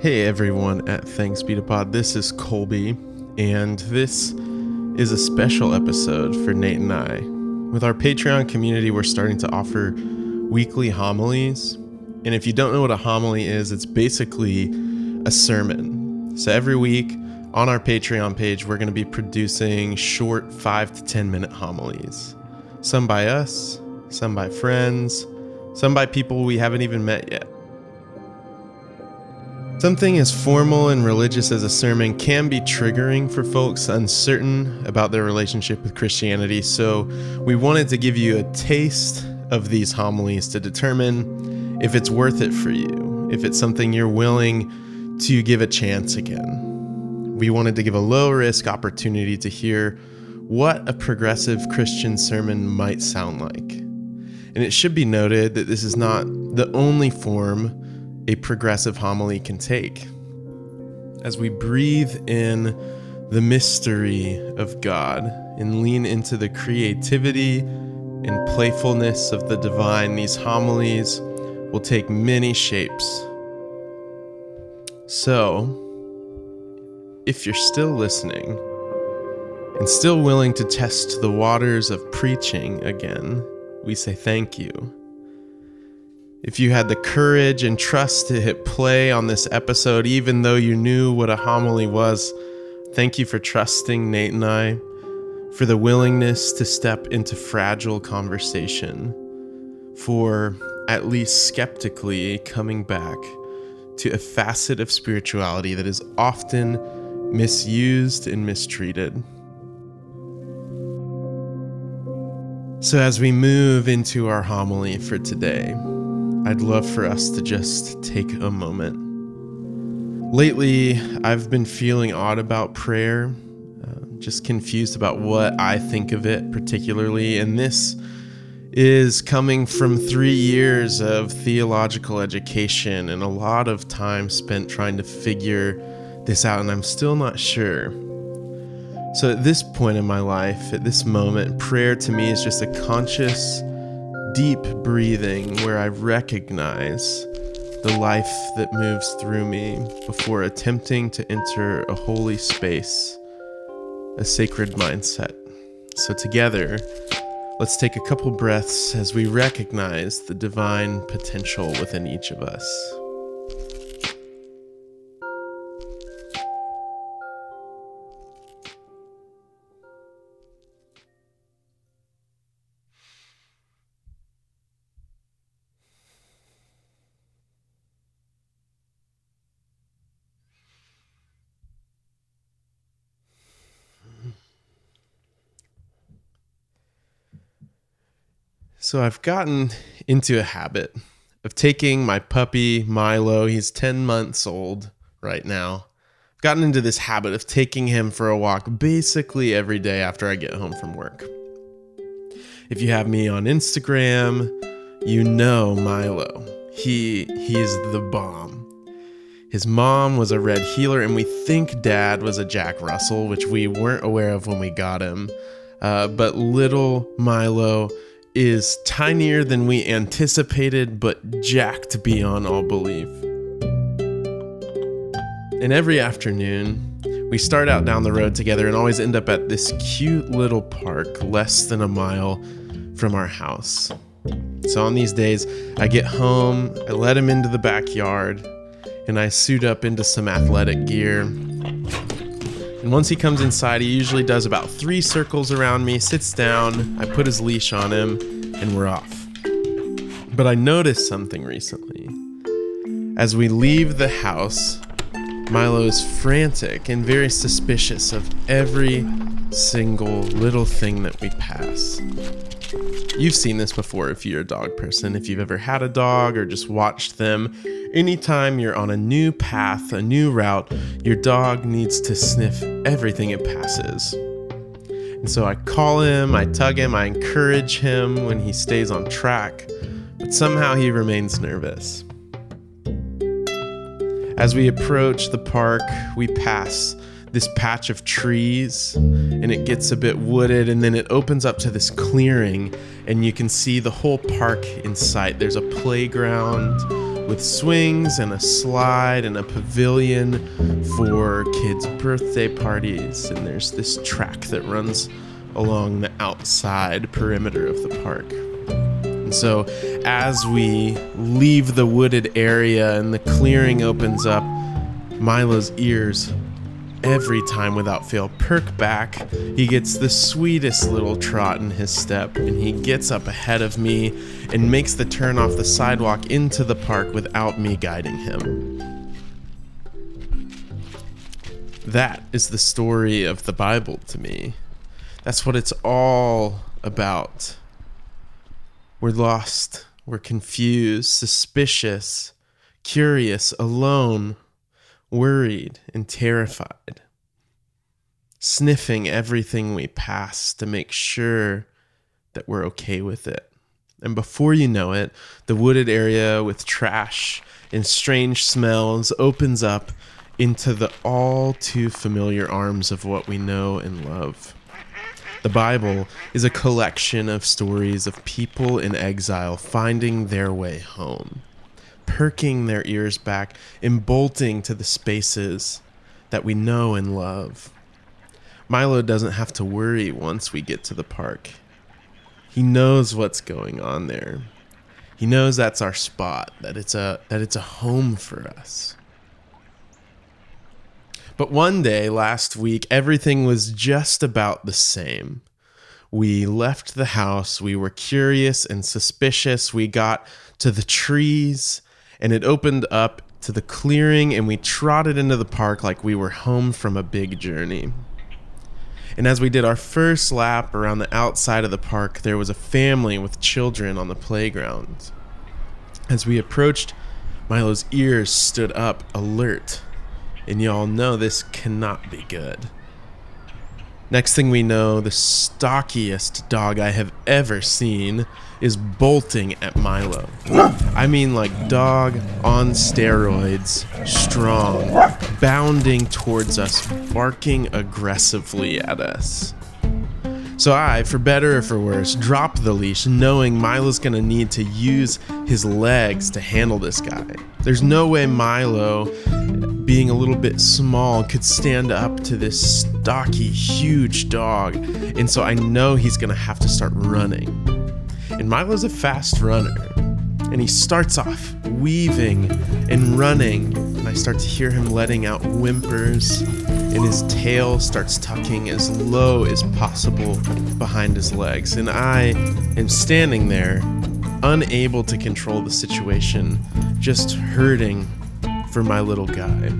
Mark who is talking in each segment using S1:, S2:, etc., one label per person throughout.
S1: Hey everyone at Thanks Be to Pod. This is Colby, and this is a special episode for Nate and I. With our Patreon community, we're starting to offer weekly homilies. And if you don't know what a homily is, it's basically a sermon. So every week on our Patreon page, we're going to be producing short five to 10 minute homilies. Some by us, some by friends, some by people we haven't even met yet. Something as formal and religious as a sermon can be triggering for folks uncertain about their relationship with Christianity, so we wanted to give you a taste of these homilies to determine if it's worth it for you, if it's something you're willing to give a chance again. We wanted to give a low risk opportunity to hear what a progressive Christian sermon might sound like. And it should be noted that this is not the only form a progressive homily can take. As we breathe in the mystery of God and lean into the creativity and playfulness of the divine, these homilies will take many shapes. So, if you're still listening and still willing to test the waters of preaching again, we say thank you. If you had the courage and trust to hit play on this episode, even though you knew what a homily was, thank you for trusting Nate and I, for the willingness to step into fragile conversation, for at least skeptically coming back to a facet of spirituality that is often misused and mistreated. So, as we move into our homily for today, I'd love for us to just take a moment. Lately, I've been feeling odd about prayer, uh, just confused about what I think of it particularly, and this is coming from three years of theological education and a lot of time spent trying to figure this out, and I'm still not sure. So, at this point in my life, at this moment, prayer to me is just a conscious deep breathing where I recognize the life that moves through me before attempting to enter a holy space, a sacred mindset. So, together, let's take a couple breaths as we recognize the divine potential within each of us. So I've gotten into a habit of taking my puppy Milo, he's 10 months old right now. I've gotten into this habit of taking him for a walk basically every day after I get home from work. If you have me on Instagram, you know Milo. He he's the bomb. His mom was a red heeler, and we think dad was a Jack Russell, which we weren't aware of when we got him. Uh, but little Milo is tinier than we anticipated, but jacked beyond all belief. And every afternoon, we start out down the road together and always end up at this cute little park less than a mile from our house. So on these days, I get home, I let him into the backyard, and I suit up into some athletic gear. And once he comes inside, he usually does about three circles around me, sits down, I put his leash on him, and we're off. But I noticed something recently. As we leave the house, Milo is frantic and very suspicious of every single little thing that we pass. You've seen this before if you're a dog person, if you've ever had a dog or just watched them. Anytime you're on a new path, a new route, your dog needs to sniff everything it passes. And so I call him, I tug him, I encourage him when he stays on track, but somehow he remains nervous. As we approach the park, we pass this patch of trees and it gets a bit wooded and then it opens up to this clearing and you can see the whole park in sight. There's a playground with swings and a slide and a pavilion for kids' birthday parties. And there's this track that runs along the outside perimeter of the park. And so, as we leave the wooded area and the clearing opens up, Milo's ears every time without fail perk back. He gets the sweetest little trot in his step, and he gets up ahead of me and makes the turn off the sidewalk into the park without me guiding him. That is the story of the Bible to me. That's what it's all about. We're lost, we're confused, suspicious, curious, alone worried and terrified, sniffing everything we pass to make sure that we're okay with it. And before you know it, the wooded area with trash and strange smells opens up into the all too familiar arms of what we know and love. The Bible is a collection of stories of people in exile finding their way home perking their ears back and bolting to the spaces that we know and love. Milo doesn't have to worry once we get to the park. He knows what's going on there. He knows that's our spot, that it's a that it's a home for us. But one day last week everything was just about the same. We left the house, we were curious and suspicious. We got to the trees and it opened up to the clearing, and we trotted into the park like we were home from a big journey. And as we did our first lap around the outside of the park, there was a family with children on the playground. As we approached, Milo's ears stood up, alert. And y'all know this cannot be good. Next thing we know, the stockiest dog I have ever seen is bolting at Milo. I mean, like dog on steroids, strong, bounding towards us, barking aggressively at us. So I, for better or for worse, drop the leash, knowing Milo's gonna need to use his legs to handle this guy. There's no way Milo, being a little bit small, could stand up to this stocky, huge dog. And so I know he's gonna have to start running. And Milo's a fast runner. And he starts off weaving and running. And I start to hear him letting out whimpers. And his tail starts tucking as low as possible behind his legs. And I am standing there, unable to control the situation, just hurting for my little guy.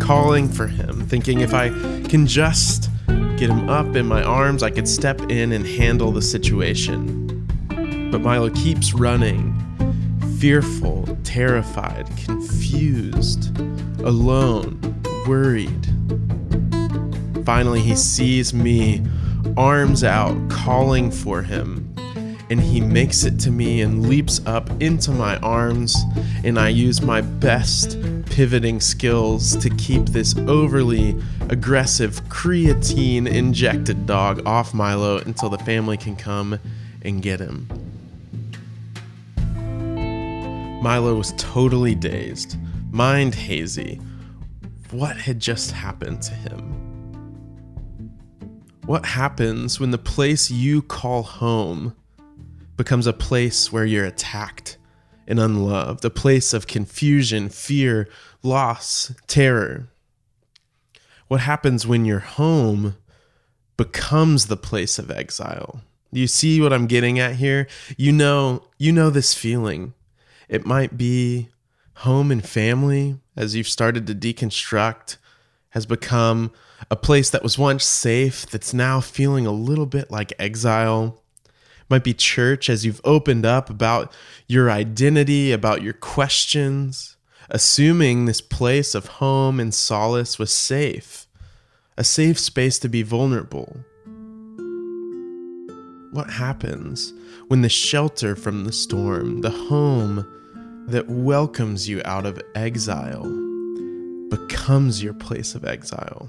S1: Calling for him, thinking if I can just get him up in my arms, I could step in and handle the situation. But Milo keeps running, fearful, terrified, confused, alone, worried. Finally, he sees me, arms out, calling for him. And he makes it to me and leaps up into my arms. And I use my best pivoting skills to keep this overly aggressive creatine injected dog off Milo until the family can come and get him. Milo was totally dazed, mind hazy. What had just happened to him? What happens when the place you call home becomes a place where you're attacked and unloved, a place of confusion, fear, loss, terror? What happens when your home becomes the place of exile? You see what I'm getting at here? You know, you know this feeling it might be home and family as you've started to deconstruct has become a place that was once safe that's now feeling a little bit like exile. Might be church as you've opened up about your identity, about your questions, assuming this place of home and solace was safe, a safe space to be vulnerable. What happens when the shelter from the storm, the home, that welcomes you out of exile becomes your place of exile.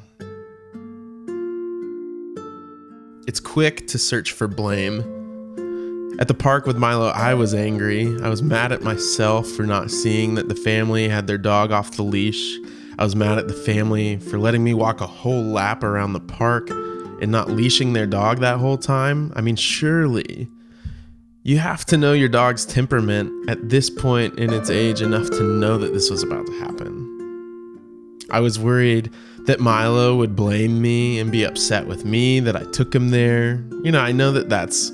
S1: It's quick to search for blame. At the park with Milo, I was angry. I was mad at myself for not seeing that the family had their dog off the leash. I was mad at the family for letting me walk a whole lap around the park and not leashing their dog that whole time. I mean, surely you have to know your dog's temperament at this point in its age enough to know that this was about to happen. I was worried that Milo would blame me and be upset with me that I took him there. You know, I know that that's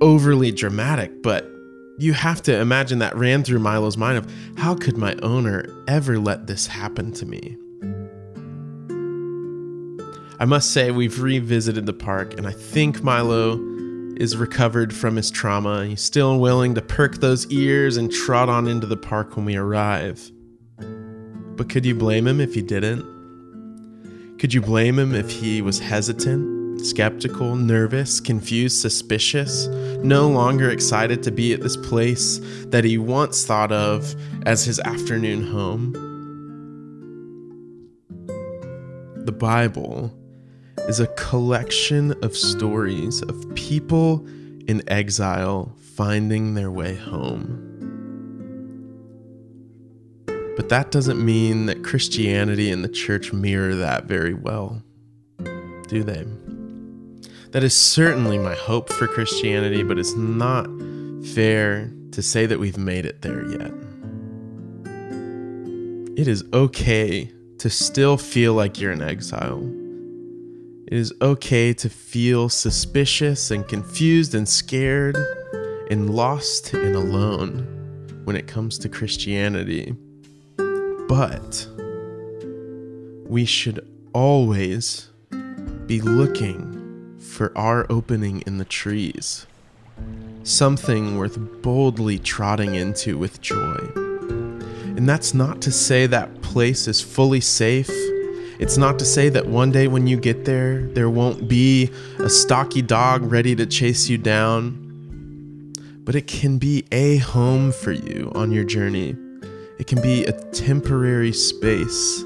S1: overly dramatic, but you have to imagine that ran through Milo's mind of how could my owner ever let this happen to me? I must say, we've revisited the park, and I think Milo is recovered from his trauma. He's still willing to perk those ears and trot on into the park when we arrive. But could you blame him if he didn't? Could you blame him if he was hesitant, skeptical, nervous, confused, suspicious, no longer excited to be at this place that he once thought of as his afternoon home? The Bible is a collection of stories of people in exile finding their way home. But that doesn't mean that Christianity and the church mirror that very well, do they? That is certainly my hope for Christianity, but it's not fair to say that we've made it there yet. It is okay to still feel like you're in exile. It is okay to feel suspicious and confused and scared and lost and alone when it comes to Christianity. But we should always be looking for our opening in the trees, something worth boldly trotting into with joy. And that's not to say that place is fully safe. It's not to say that one day when you get there, there won't be a stocky dog ready to chase you down. But it can be a home for you on your journey it can be a temporary space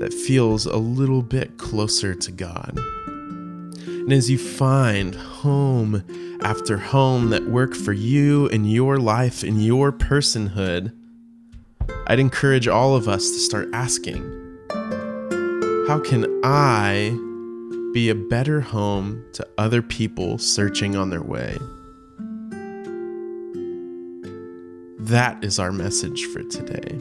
S1: that feels a little bit closer to God. And as you find home after home that work for you and your life and your personhood, I'd encourage all of us to start asking how can I be a better home to other people searching on their way? That is our message for today.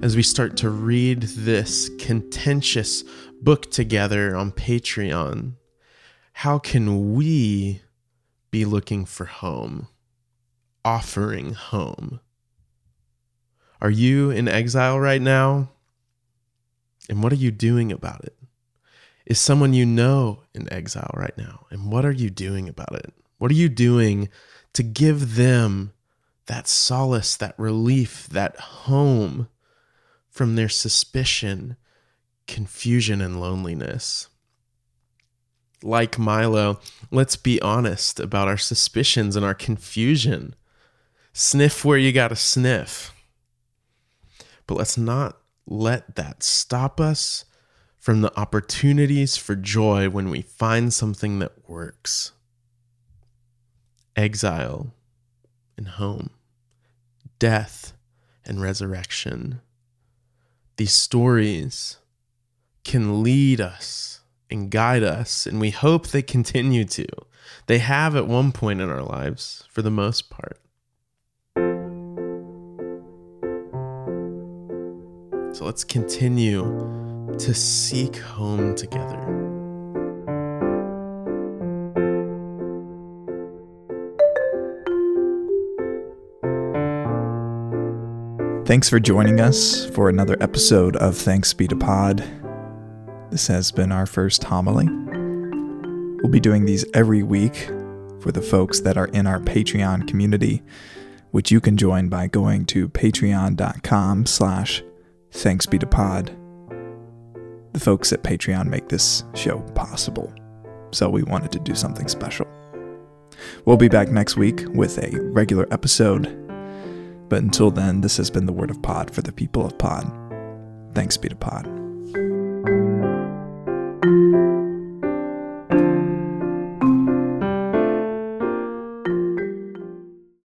S1: As we start to read this contentious book together on Patreon, how can we be looking for home, offering home? Are you in exile right now? And what are you doing about it? Is someone you know in exile right now? And what are you doing about it? What are you doing to give them that solace, that relief, that home from their suspicion, confusion, and loneliness. Like Milo, let's be honest about our suspicions and our confusion. Sniff where you got to sniff. But let's not let that stop us from the opportunities for joy when we find something that works. Exile and home, death and resurrection. These stories can lead us and guide us, and we hope they continue to. They have at one point in our lives, for the most part. So let's continue to seek home together.
S2: Thanks for joining us for another episode of Thanks Be to Pod. This has been our first homily. We'll be doing these every week for the folks that are in our Patreon community, which you can join by going to patreon.com slash thanks be to pod. The folks at Patreon make this show possible, so we wanted to do something special. We'll be back next week with a regular episode but until then, this has been the word of Pod for the people of Pod. Thanks be to Pod.